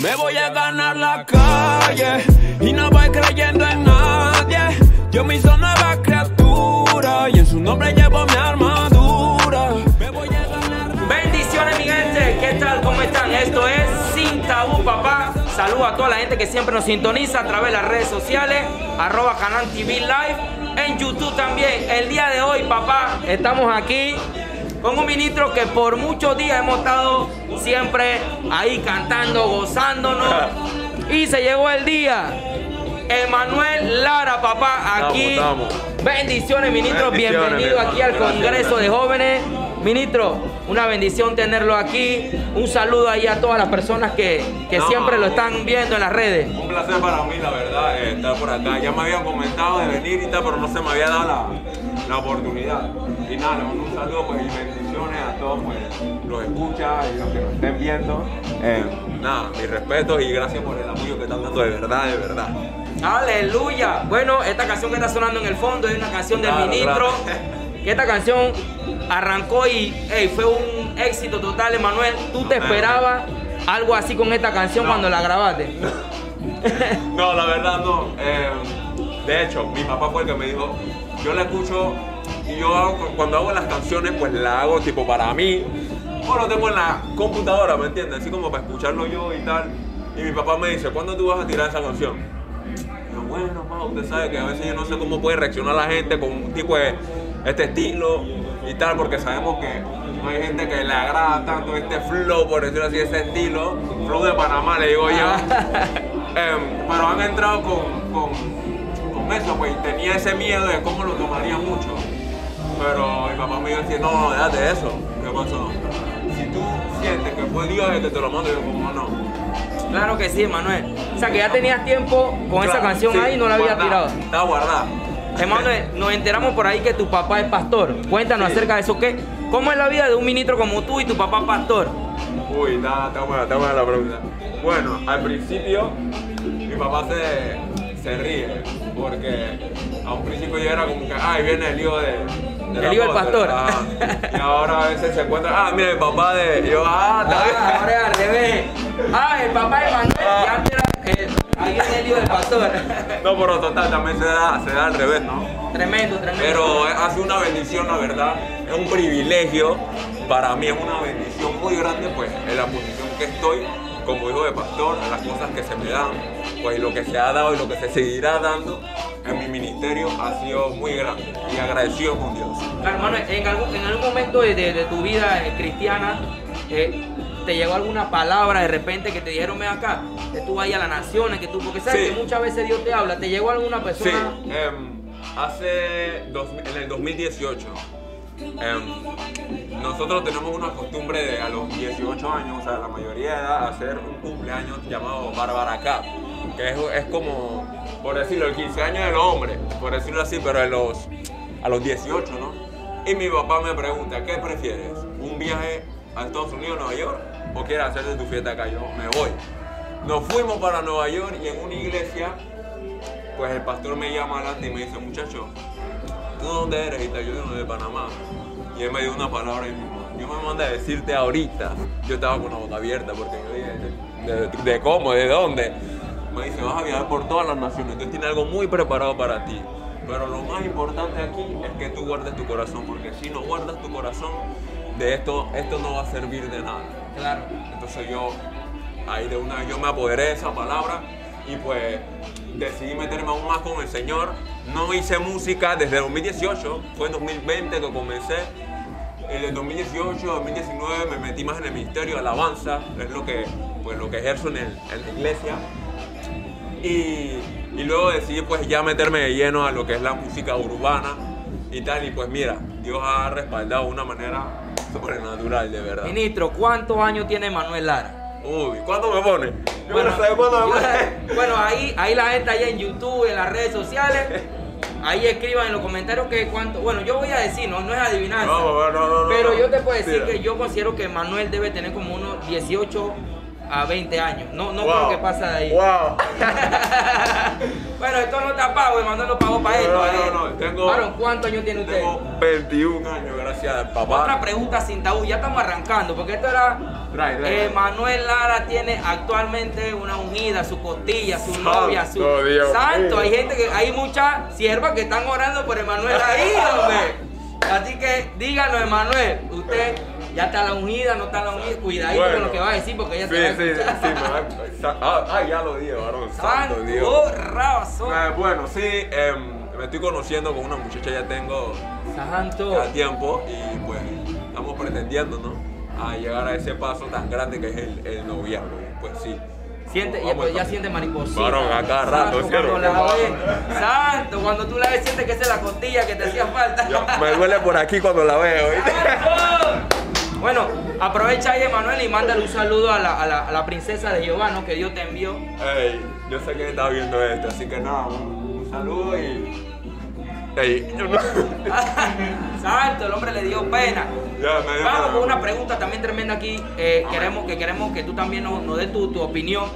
Me voy a ganar la calle y no voy creyendo en nadie. Yo me hizo nueva criatura y en su nombre llevo mi armadura. Me voy a ganar. Bendiciones mi gente, ¿qué tal? ¿Cómo están? Esto es Sin Tabú Papá. Saludo a toda la gente que siempre nos sintoniza a través de las redes sociales, arroba Canal TV Live, en YouTube también. El día de hoy, papá, estamos aquí con un ministro que por muchos días hemos estado siempre ahí cantando, gozándonos. Y se llegó el día. Emanuel Lara, papá, aquí. Estamos, estamos. Bendiciones, ministro. Bendiciones, Bienvenido aquí al Congreso de Jóvenes. Ministro, una bendición tenerlo aquí. Un saludo ahí a todas las personas que, que No. siempre lo están viendo en las redes. Un placer para mí, la verdad, eh, estar por acá. Ya me habían comentado de venir y tal, pero no se me había dado la, la oportunidad. Y nada, un saludo pues, y bendiciones a todos pues, los escuchas y los que nos estén viendo. Eh, nada, mis respetos y gracias por el apoyo que están dando de verdad, de verdad. Aleluya. Bueno, esta canción que está sonando en el fondo es una canción del Claro, ministro. claro. Que esta canción arrancó y fue un éxito total, Emanuel. ¿Tú te esperabas algo así con esta canción No. cuando la grabaste? No, la verdad no. Eh, de hecho, mi papá fue el que me dijo, yo la escucho y yo hago- cuando hago las canciones, pues la hago tipo para mí. O lo tengo en la computadora, ¿me entiendes? Así como para escucharlo yo y tal. Y mi papá me dice, ¿cuándo tú vas a tirar esa canción? Y yo, bueno, ma, usted sabe que a veces yo no sé cómo puede reaccionar la gente con un tipo de este estilo y tal, porque sabemos que no hay gente que le agrada tanto este flow, por decirlo así, ese estilo. Flow de Panamá, le digo yo. Em, pero han entrado con, con, con eso, pues, tenía ese miedo de cómo lo tomaría mucho. Pero mi papá me iba a decir, no, no, déjate eso. ¿Qué pasó? Si tú sientes que fue Dios el que te lo manda, yo como no. Claro que sí, Emanuel. O sea, que ya tenías tiempo con esa canción sí, ahí y no la habías guardada, tirado. Está guardada. Emanuel, nos enteramos por ahí que tu papá es pastor. Cuéntanos Sí. acerca de eso. ¿Qué? ¿Cómo es la vida de un ministro como tú y tu papá pastor? Uy, está, está buena, está buena la pregunta. Bueno, al principio mi papá se, se ríe porque a un principio yo era como que, ay, viene el hijo de... de El hijo del apóstol". pastor. Ajá. Y ahora a veces se encuentra, ah, mira, el papá de... y yo, ah, bien. Ah, ahora al revés. Ah, el papá de Emanuel Ah. y antes era ahí viene el hijo del pastor. No, pero total, también se da, se da al revés, ¿no? tremendo, tremendo. Pero ha sido una bendición, la verdad. Es un privilegio. Para mí es una bendición muy grande, pues, en la posición que estoy como hijo de pastor, las cosas que se me dan, pues, lo que se ha dado y lo que se seguirá dando en mi ministerio ha sido muy grande y agradecido con Dios. Hermano, en algún, en algún momento de, de- de tu vida eh, cristiana, eh, ¿te llegó alguna palabra de repente que te dijeron, ven acá, que tú vayas a las naciones, que tú, porque sabes Sí. que muchas veces Dios te habla, ¿te llegó alguna Sí, persona? em, hace dos- en el 2018 em, nosotros tenemos una costumbre de a los 18 años, o sea, la mayoría de edad, hacer un cumpleaños llamado Bárbara Cup, que es, como, por decirlo, el 15 años del hombre, por decirlo así, pero en los, a los 18, ¿no? Y mi papá me pregunta, ¿qué prefieres? ¿Un viaje a Estados Unidos, Nueva York? ¿O quieres hacerte tu fiesta acá? Yo me voy. Nos fuimos para Nueva York y en una iglesia pues el pastor me llama adelante y me dice, muchacho, ¿tú dónde eres? Y yo vengo de Panamá. Y él me dio una palabra y yo me mandé a decirte ahorita. Yo estaba con la boca abierta porque yo dije, ¿de, de- cómo? ¿De dónde? Me dice, vas a viajar por todas las naciones. Entonces tiene algo muy preparado para ti. Pero lo más importante aquí es que tú guardes tu corazón, porque si no guardas tu corazón, de esto, esto no va a servir de nada. Claro. Entonces yo, ahí de una vez yo me apoderé de esa palabra y pues decidí meterme aún más con el Señor. No hice música desde 2018, fue en 2020 que comencé. En el 2018, 2019 me metí más en el ministerio de alabanza, es lo que, pues, lo que ejerzo en, el- en la iglesia. Y, y luego decidí pues ya meterme de lleno a lo que es la música urbana y tal. Y pues mira, Dios ha respaldado de una manera sobrenatural, de verdad. Ministro, ¿cuántos años tiene Manuel Lara? Uy, ¿cuándo me pone? Bueno, yo- bueno, ahí, ahí la gente allá en YouTube, en las redes sociales, ahí escriban en los comentarios que cuánto. Bueno, yo voy a decir, no, no es adivinanza. No, no, no, no, pero yo te puedo decir Mira. que yo considero que Manuel debe tener como unos 18 a 20 años. No, no Wow. creo que pase de ahí. Wow. Bueno, esto no está pago, Emanuel lo pagó para esto. No, eh. no, no, tengo- ¿cuántos años tiene usted? Tengo 21 años, gracias al Otra papá. pregunta sin tabú, ya estamos arrancando, porque esto era. Eh, Manuel Lara tiene actualmente una ungida, su costilla, su Santo novia, su. Dios Santo, hay gente que. Hay muchas siervas que están orando por Emanuel ahí, hombre. Así que díganos, Emanuel, usted ya está la ungida, no está la ungida. Cuidadito con lo que va a decir, porque ella Sí, te va a sí, sí, escuchar. me va- sa- ah, ah, ya lo dije, varón. Santo Santo Dios. razón. Eh, bueno, sí, em, me estoy conociendo con una muchacha ya tengo Santo. ya tiempo y pues estamos pretendiendo, ¿no? A llegar a ese paso tan grande que es el, el noviazgo. Pues sí. Siente, ya, pues, ya vamos. siente mariposita. Varón, a cada rato, ¿cierto? cuando la Qué ves, Santo, cuando tú la ves, sientes que esa es la costilla que te hacía falta. Ya, me duele por aquí cuando la veo, ¿viste? ¡Santo! Bueno, aprovecha ahí, Emanuel, y mándale un saludo a la, a la- a la princesa de Jehová, ¿no? Que Dios te envió. Ey, yo sé que está viendo esto, así que nada, un, un saludo y. Ey, yo no. Santo, el hombre le dio pena. Ya, me dio Vamos pena. con una pregunta también tremenda aquí. eh, queremos, que queremos que tú también nos, nos des tu, tu opinión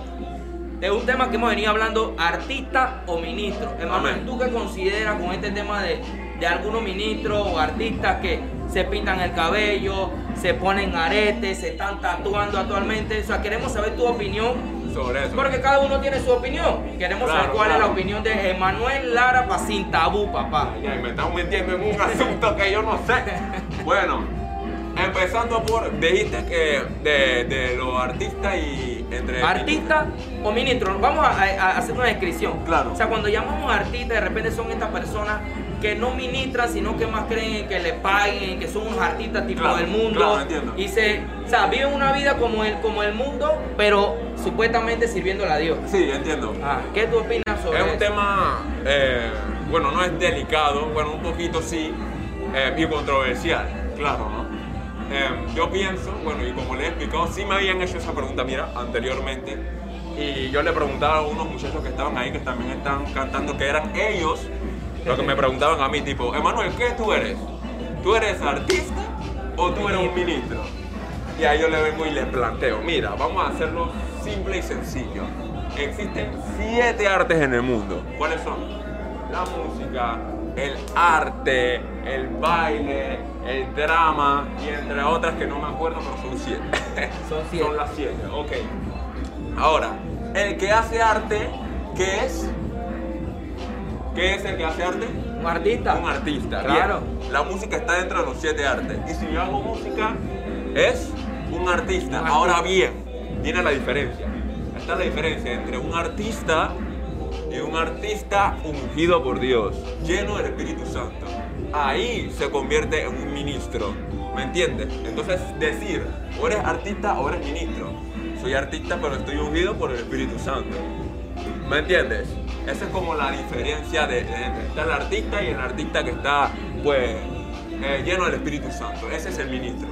de un tema que hemos venido hablando, artista o ministro. Emanuel. ¿tú qué consideras con este tema de, de algunos ministros o artistas que se pintan el cabello, se ponen aretes, se están tatuando actualmente? O sea, queremos saber tu opinión Sobre eso. porque cada uno tiene su opinión. Queremos saber Claro, cuál es la opinión de Emanuel Lara pa' sin tabú, papá. Ya, y me están metiendo en un asunto que yo no sé. Bueno, empezando por. Dijiste que de, de los artistas y entre. Artista o ministro, vamos a hacer una descripción. Claro. O sea, cuando llamamos artista, de repente son estas personas que no ministran, sino que más creen en que le paguen, que son unos artistas tipo Claro, del mundo. claro, entiendo. Y se, o sea, viven una vida como el, como el mundo, pero supuestamente sirviéndole a Dios. Sí, entiendo. Ah, ¿Qué tú opinas sobre Es un eso? tema, eh, bueno, no es delicado, bueno, un poquito sí, eh, y controversial, claro, ¿no? Eh, yo pienso, bueno, y como le he explicado, sí me habían hecho esa pregunta, mira, anteriormente, y yo le preguntaba a unos muchachos que estaban ahí, que también están cantando, que eran ellos, lo que me preguntaban a mí, tipo, Emanuel, ¿qué tú eres? ¿Tú eres artista o tú eres un ministro? Y ahí yo le vengo y le planteo, mira, vamos a hacerlo simple y sencillo. Existen siete artes en el mundo. ¿Cuáles son? La música, el arte, el baile, el drama y entre otras que no me acuerdo, pero son siete. Son siete. Son las siete, ok. Ahora, el que hace arte, ¿qué es? ¿Qué es el que hace arte? Un artista. Un artista. Claro. Bien. La música está dentro de los siete artes. Y si yo hago música, es un artista. Un Ahora artista. bien, viene la diferencia. Está la diferencia entre un artista y un artista ungido por Dios, lleno del Espíritu Santo. Ahí se convierte en un ministro. ¿Me entiendes? Entonces, decir, o eres artista o eres ministro. Soy artista, pero estoy ungido por el Espíritu Santo. ¿Me entiendes? Esa es como la diferencia de, entre el artista y el artista que está, pues, eh, lleno del Espíritu Santo. Ese es el ministro.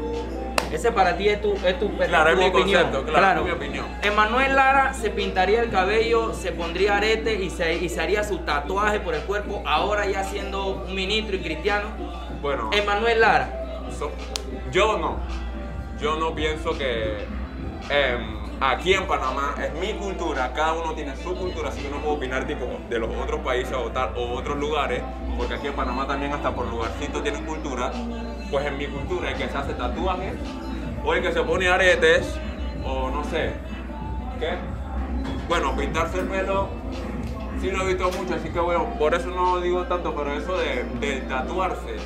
Ese para ti es tu, es tu, Claro, es mi opinión. concepto, claro, es mi opinión. Emanuel Lara se pintaría el cabello, se pondría arete y se, y se haría su tatuaje por el cuerpo, ahora ya siendo un ministro y cristiano. Bueno, Emanuel Lara. so- yo no. Yo no pienso que em, aquí en Panamá es mi cultura, cada uno tiene su cultura, así que no puedo opinar tipo de los otros países o, tal, o otros lugares, porque aquí en Panamá también hasta por lugarcitos tienen cultura. Pues en mi cultura el que se hace tatuajes, o el que se pone aretes, o no sé, ¿qué? Bueno, pintarse el pelo sí lo he visto mucho, así que bueno, por eso no digo tanto, pero eso de, de tatuarse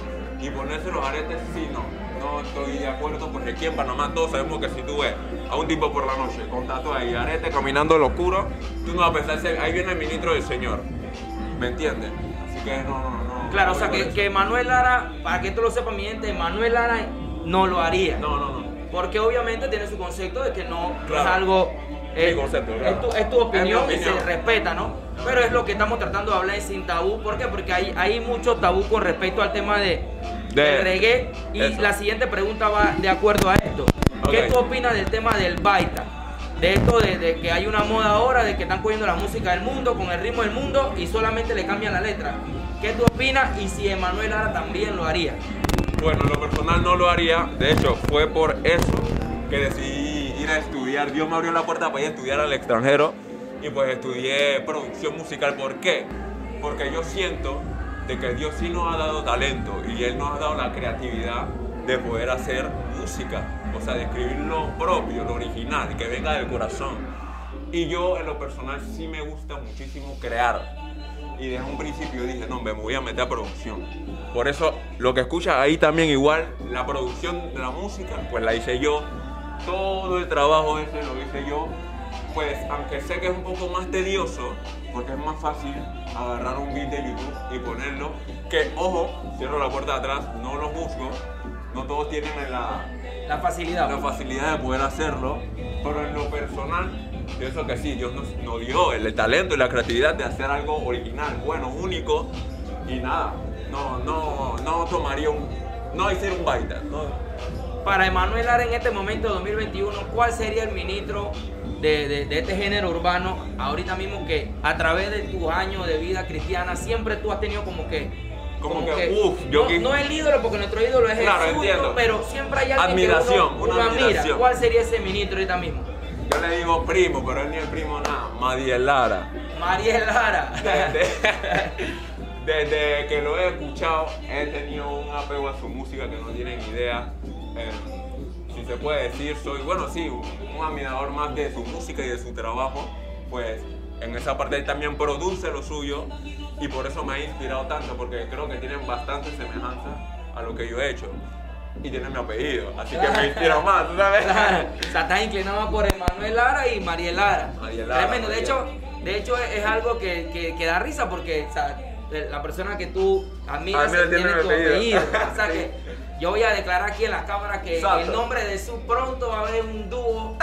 y ponerse los aretes, sí, no. No estoy de acuerdo, porque aquí en Panamá todos sabemos que si tú ves a un tipo por la noche con tatuaje y arete caminando en lo oscuro, tú no vas a pensar, "Ese- ahí viene el ministro del Señor. ¿Me entiendes? Así que no, no, no. Claro, o sea que, que Emanuel Lara, para que tú lo sepas, mi gente, Emanuel Lara no lo haría. No, no, no. Porque obviamente tiene su concepto de que no, Claro. es algo. Concepto, es, claro. tu, es tu opinión, Es y se respeta, ¿no? Pero es lo que estamos tratando de hablar sin tabú. ¿Por qué? Porque hay, hay mucho tabú con respecto al tema de, De- del reggae. Y eso. la siguiente pregunta va de acuerdo a esto. ¿Qué tú opinas del tema del baita? De esto de, de que hay una moda ahora de que están cogiendo la música del mundo con el ritmo del mundo y solamente le cambian la letra. ¿Qué tú opinas? Y si Emanuel Lara también lo haría. Bueno, en lo personal no lo haría. De hecho, fue por eso que decidí ir a estudiar. Dios me abrió la puerta para ir a estudiar al extranjero y pues estudié producción musical. ¿Por qué? Porque yo siento de que Dios sí nos ha dado talento y Él nos ha dado la creatividad de poder hacer música, o sea, de escribir lo propio, lo original, que venga del corazón. Y yo en lo personal sí me gusta muchísimo crear. Y desde un principio dije, no, me voy a meter a producción. Por eso lo que escuchas ahí también igual, la producción de la música, pues la hice yo. Todo el trabajo ese lo hice yo. Pues aunque sé que es un poco más tedioso, porque es más fácil agarrar un beat de YouTube y ponerlo, que ojo, cierro la puerta de atrás, no lo juzgo, no todos tienen la, La facilidad. la facilidad de poder hacerlo, pero en lo personal, pienso que sí, Dios nos, nos dio el, talento y la creatividad de hacer algo original, bueno, único, y nada, no, no, no tomaría un, no hacer un baita, no, Para Emanuel Lara en este momento 2021, ¿cuál sería el ministro de, de- de este género urbano ahorita mismo que a través de tus años de vida cristiana siempre tú has tenido como que... Como que, uf, yo no, quis- no el ídolo porque nuestro ídolo es Claro, Jesús, entiendo. pero siempre hay alguien Admiración, que uno, una admira. ¿Cuál sería ese ministro ahorita mismo? yo le digo primo, pero él ni el primo nada, Madiel Lara. Mariel Lara. Desde, desde que lo he escuchado, he tenido un apego a su música que no tienen idea. Eh, si se puede decir, soy, bueno, sí, un, admirador más de su música y de su trabajo. Pues en esa parte él también produce lo suyo y por eso me ha inspirado tanto, porque creo que tienen bastante semejanza a lo que yo he hecho. Y tiene mi apellido, así que me inspira más, ¿tú sabes? Claro, o sea, estás inclinado por Emanuel Lara y Mariel Lara. Mariel Lara, Tremendo. De hecho, de hecho es, es algo que, que- que da risa porque o sea, la persona que tú admiras Ah, tiene, tu apellido. apellido. O sea que yo voy a declarar aquí en las cámaras que Exacto. el nombre de su pronto va a haber un dúo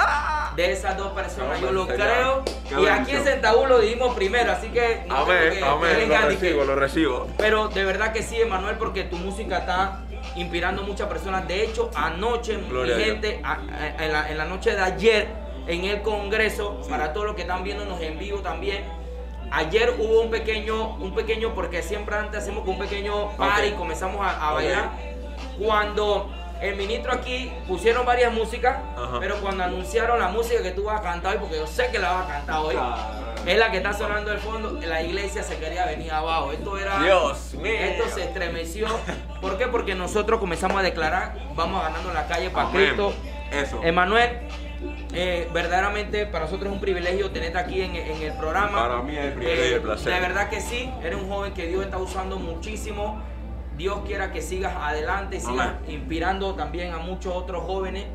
de esas dos personas. Yo lo creo. qué Y aquí en. Centaú lo dijimos primero, así que no Amén, que- amén, lo y que- recibo, lo recibo. pero de verdad que sí, Emanuel, porque tu música está inspirando a muchas personas. De hecho, anoche, mi Gloria Dios. gente, a- a- en, la, en la noche de ayer, en el Congreso, para todos los que están viéndonos en vivo también, ayer hubo un pequeño, un pequeño, porque siempre antes hacemos un pequeño party, Ok. comenzamos a, bailar. Cuando el ministro aquí pusieron varias músicas, Ajá. pero cuando anunciaron la música que tú vas a cantar hoy, porque yo sé que la vas a cantar hoy, es la que está sonando al fondo. La iglesia se quería venir abajo. Esto era. Dios mío. Esto se estremeció. ¿Por qué? Porque nosotros comenzamos a declarar, vamos ganando en la calle para Amén. Cristo. Eso. Emanuel, eh, verdaderamente para nosotros es un privilegio tenerte aquí en, en el programa. Para mí es el privilegio y el placer. De verdad que sí, eres un joven que Dios está usando muchísimo. Dios quiera que sigas adelante y sigas Amén. inspirando también a muchos otros jóvenes.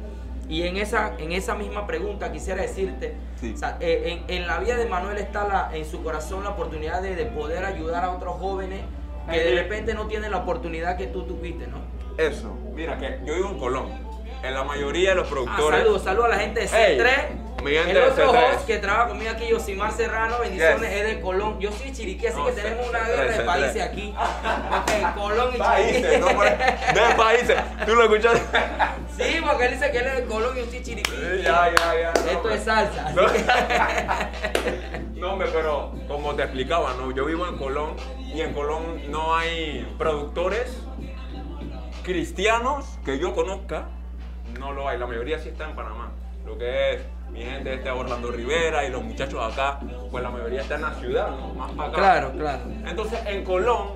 Y en esa, en esa misma pregunta quisiera decirte, Sí. o sea, eh, en, en la vida de Manuel está la, en su corazón la oportunidad de, de poder ayudar a otros jóvenes que de repente no tienen la oportunidad que tú tuviste, ¿no? Eso. Mira que yo vivo en Colón. En la mayoría de los Ah, productores. saludos, saludos a la gente de Hey, C3. mi gente el otro C3. host que trabaja conmigo aquí, Yosimar Serrano, bendiciones, Yes. es de Colón. Yo soy chiriquí, así No, que tenemos una C3, guerra de C3. países aquí. Ok, Colón y Países, Chiriquí. no de países. ¿Tú lo escuchaste? Sí, porque él dice que él es de Colón y yo soy chiriquí. ya, ya, ya. no, Esto es salsa. No. No, hombre, pero como te explicaba, ¿no? yo vivo en Colón y en Colón no hay productores cristianos que yo conozca, no lo hay. La mayoría sí está en Panamá. Lo que es mi gente este Orlando Rivera y los muchachos acá, pues la mayoría está en la ciudad, ¿no? Más para acá. Claro, claro. Entonces en Colón,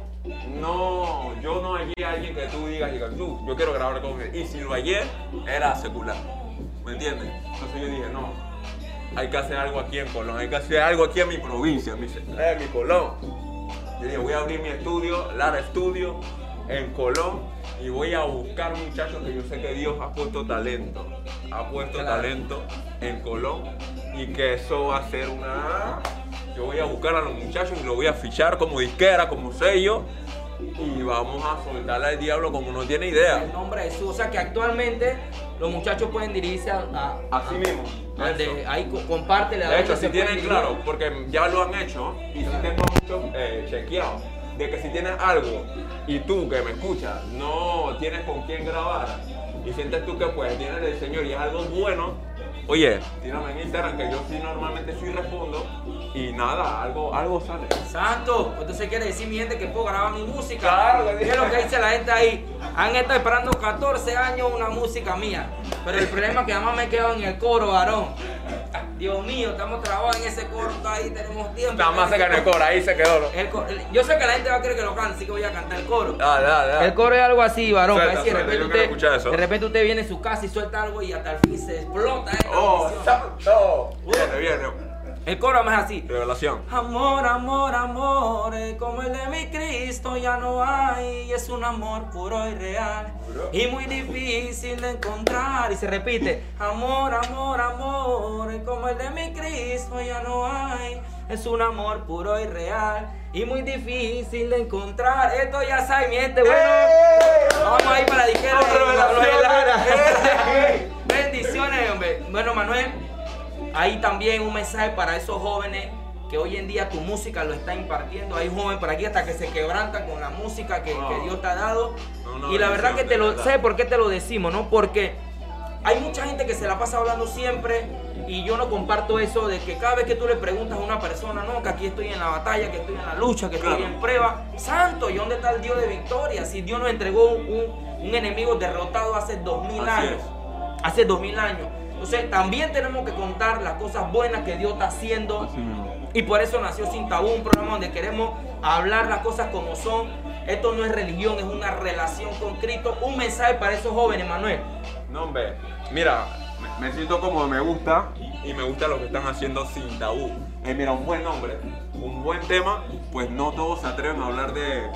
no, yo no hallé a alguien que tú digas, digas, tú, yo quiero grabar con él. Y si lo hallé, era secular. ¿Me entiendes? Entonces yo dije, no, hay que hacer algo aquí en Colón, hay que hacer algo aquí en mi provincia, mi, eh, mi Colón. Yo dije, voy a abrir mi estudio, Lara Studio, en Colón, y voy a buscar muchachos que yo sé que Dios ha puesto talento, ha puesto Claro. talento en Colón, y que eso va a ser una... Yo voy a buscar a los muchachos y los voy a fichar como disquera, como sello, y vamos a soltarle al diablo como no tiene El idea. nombre de Jesús. O sea que actualmente los muchachos pueden dirigirse a. a- Así mismo. a- de- ahí co- compártele. a De hecho, si tienen claro, porque ya lo han hecho y si tengo mucho eh, chequeado, de que si tienes algo y tú que me escuchas no tienes con quién grabar y sientes tú que pues tienes el Señor y es algo bueno, oye, tírame en Instagram que yo sí normalmente sí respondo y nada, algo, algo sale. Santo, entonces quiere decir mi gente que puedo grabar mi música. Claro que sí. ¿Qué es lo que dice la gente ahí? Han estado esperando 14 años una música mía. Pero el problema es que además me quedo en el coro, varón. Dios mío, estamos trabajando en ese coro ahí, tenemos tiempo. Nada más se ganó el coro, ahí se quedó. ¿no? El co- el- yo sé que la gente va a querer que lo cante, así que voy a cantar el coro. Dale, dale, dale. El coro es algo así, varón. Suelta, que así de, repente usted, eso. de repente usted viene a su casa y suelta algo y hasta el fin se explota. ¿eh? Oh, santo. Viene, viene. El coro es así. Revelación. Amor, amor, amor, eh, como el de mi Cristo ya no hay. Es un amor puro y real y muy difícil de encontrar. Y se repite, amor, amor, amor, eh, como el de mi Cristo ya no hay. Es un amor puro y real y muy difícil de encontrar. Esto ya sabe, mi gente, bueno. Vamos ahí para la. Manuel Lara. Bendiciones, hombre. Bueno, Manuel, Ahí también un mensaje para esos jóvenes que hoy en día tu música lo está impartiendo. Hay jóvenes por aquí hasta que se quebrantan con la música que, Dios te ha dado. No, no, y la verdad que te lo sé por qué te lo decimos, ¿no? Porque hay mucha gente que se la pasa hablando siempre y yo no comparto eso de que cada vez que tú le preguntas a una persona, no, que aquí estoy en la batalla, que estoy en la lucha, que estoy en prueba. Santo, ¿y dónde está el Dios de victoria? Si Dios nos entregó un, un enemigo derrotado hace dos mil años es. hace dos mil años. Entonces también tenemos que contar las cosas buenas que Dios está haciendo. Y por eso nació Sin Tabú, un programa donde queremos hablar las cosas como son. Esto no es religión, es una relación con Cristo. Un mensaje para esos jóvenes, Manuel. No, hombre, mira, me, me siento como me gusta y me gusta lo que están haciendo sin tabú. Eh, mira, un buen nombre, un buen tema, pues no todos se atreven a hablar de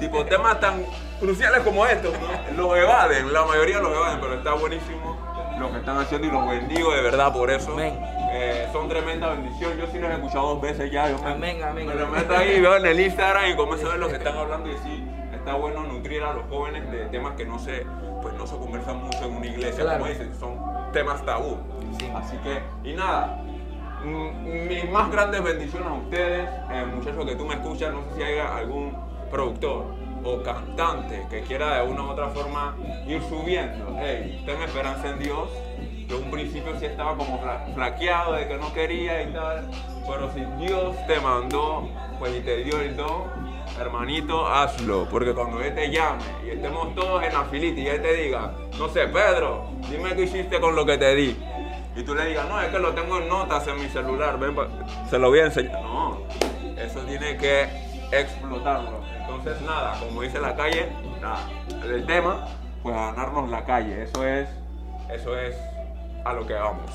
tipo temas tan cruciales como estos, ¿no? Los evaden, la mayoría los evaden, pero está buenísimo lo que están haciendo y los bendigo de verdad por eso. Amén. Eh, son tremenda bendición. Yo sí los he escuchado dos veces ya. Yo me, Amén, amén, Me lo amén. meto ahí, veo en el Instagram y comienzo a ver lo que están hablando y sí, está bueno nutrir a los jóvenes de temas que no se, pues no se conversan mucho en una iglesia, Claro. como dicen, son temas tabú. Sí. Así que, y nada, mm, mis más grandes bendiciones a ustedes, eh, muchachos que tú me escuchas, no sé si hay algún productor o cantante que quiera de una u otra forma ir subiendo. Hey, ten esperanza en Dios. Yo un principio sí estaba como fla- flaqueado de que no quería y tal, pero si Dios te mandó, pues y te dio el don, hermanito, hazlo, porque cuando Él te llame y estemos todos en la filita y Él te diga, no sé, Pedro, dime qué hiciste con lo que te di. Y tú le digas, no, es que lo tengo en notas en mi celular, ven, se lo voy a enseñar. No, eso tiene que explotarlo. Entonces, nada, como dice la calle, nada, el tema, pues ganarnos la calle. Eso es, eso es a lo que vamos.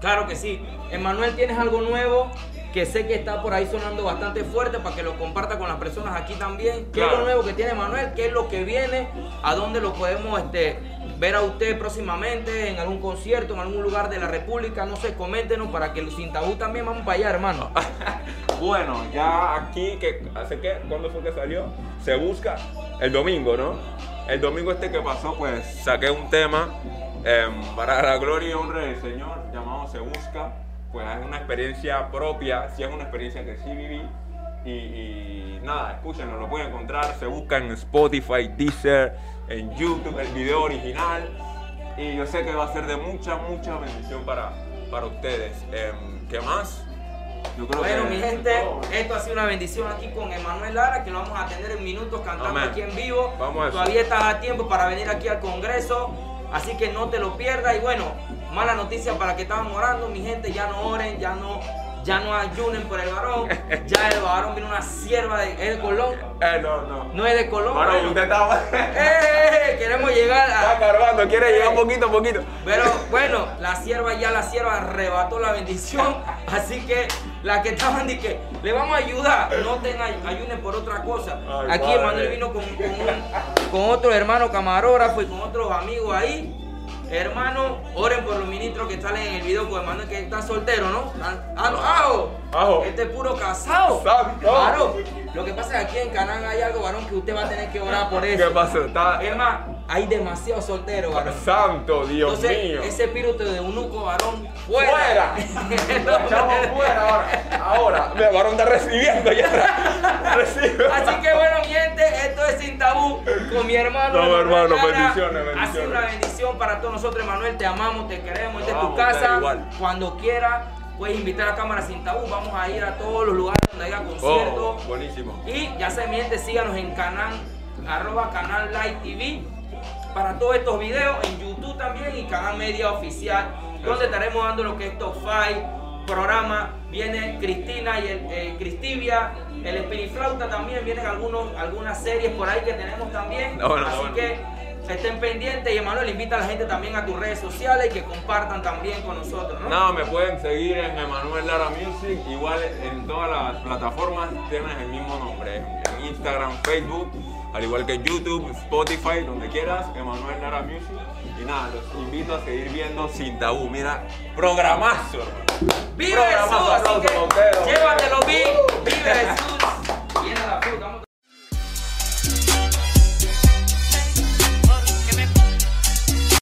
Claro que sí. Emanuel, ¿tienes algo nuevo? Que sé que está por ahí sonando bastante fuerte para que lo comparta con las personas aquí también. ¿Qué es lo nuevo que tiene Manuel? ¿Qué es lo que viene? ¿A dónde lo podemos este, ver a usted próximamente? ¿En algún concierto? ¿En algún lugar de la República? No sé, coméntenos para que sin tabú también vamos para allá, hermano. Bueno, ya aquí, que ¿hace qué? ¿Cuándo fue que salió? Se busca el domingo, ¿no? El domingo este que pasó, pues saqué un tema em, para la gloria y honra del Señor llamado Se Busca. Pues es una experiencia propia, sí es una experiencia que sí viví. Y, y nada, escúchenlo, lo pueden encontrar. Se busca en Spotify, Deezer, en YouTube, el video original. Y yo sé que va a ser de mucha, mucha bendición para, para ustedes. Em, ¿Qué más? Yo creo Bueno, que- mi gente, esto ha sido una bendición aquí con Emanuel Lara, que lo vamos a tener en minutos cantando Amén. aquí en vivo. Vamos. Todavía estás a tiempo para venir aquí al Congreso, así que no te lo pierdas. Y bueno, mala noticia para que estaban orando, mi gente, ya no oren, ya no, ya no ayunen por el varón. Ya el varón vino una sierva de, ¿es de Colón. Eh, no, no. No es de Colón. Bueno, bueno. usted está, ¡Eh! Queremos llegar está a... carbando, quiere llegar poquito a poquito. Pero bueno, la sierva ya la sierva arrebató la bendición. Así que la que estaban de que le vamos a ayudar, no te ay- ayunen por otra cosa. Ay, Aquí. Emanuel vino con, con, un- con otro hermano camarógrafo y con otros amigos ahí. Hermano, oren por los ministros que salen en el video, porque Emanuel que está soltero, ¿no? Ah, no, ajo. Ajo. Este es puro casado. Varón. Lo que pasa es que aquí en Canán hay algo, varón, que usted va a tener que orar por eso. ¿Qué pasó? Está... Es más, hay demasiados solteros, varón. Santo, Dios Entonces, mío. ese espíritu de eunuco varón, fuera. ¡Fuera! Lo echamos fuera ahora. Ahora, me varón está recibiendo ya. Recibe. Así que bueno, mi gente, esto es Sin Tabú. con mi hermano. No, hermano, Lara. bendiciones, Ha sido bendiciones. una bendición para todos nosotros, Emanuel. Te amamos, te queremos. Esta es tu casa. igual. Cuando quieras, puedes invitar a Cámara Sin Tabú. Vamos a ir a todos los lugares donde haya conciertos. Oh, buenísimo. Y ya se mi gente, síganos en canal, arroba canal Live TV para todos estos videos, en YouTube también y canal media oficial, donde estaremos dando lo que es Top 5, programa, viene Cristina y el, eh, Cristivia, el Espiriflauta también, vienen algunos, algunas series por ahí que tenemos también, así que estén pendientes y Emanuel invita a la gente también a tus redes sociales y que compartan también con nosotros, ¿no? No, me pueden seguir en Emanuel Lara Music. Igual en todas las plataformas tienes el mismo nombre. En Instagram, Facebook, al igual que YouTube, Spotify, donde quieras, Emanuel Lara Music. Y nada, los invito a seguir viendo Sin Tabú. Mira, programazo. ¡Vive Programazo! Así que ustedes. llévatelo bien, vive Jesús.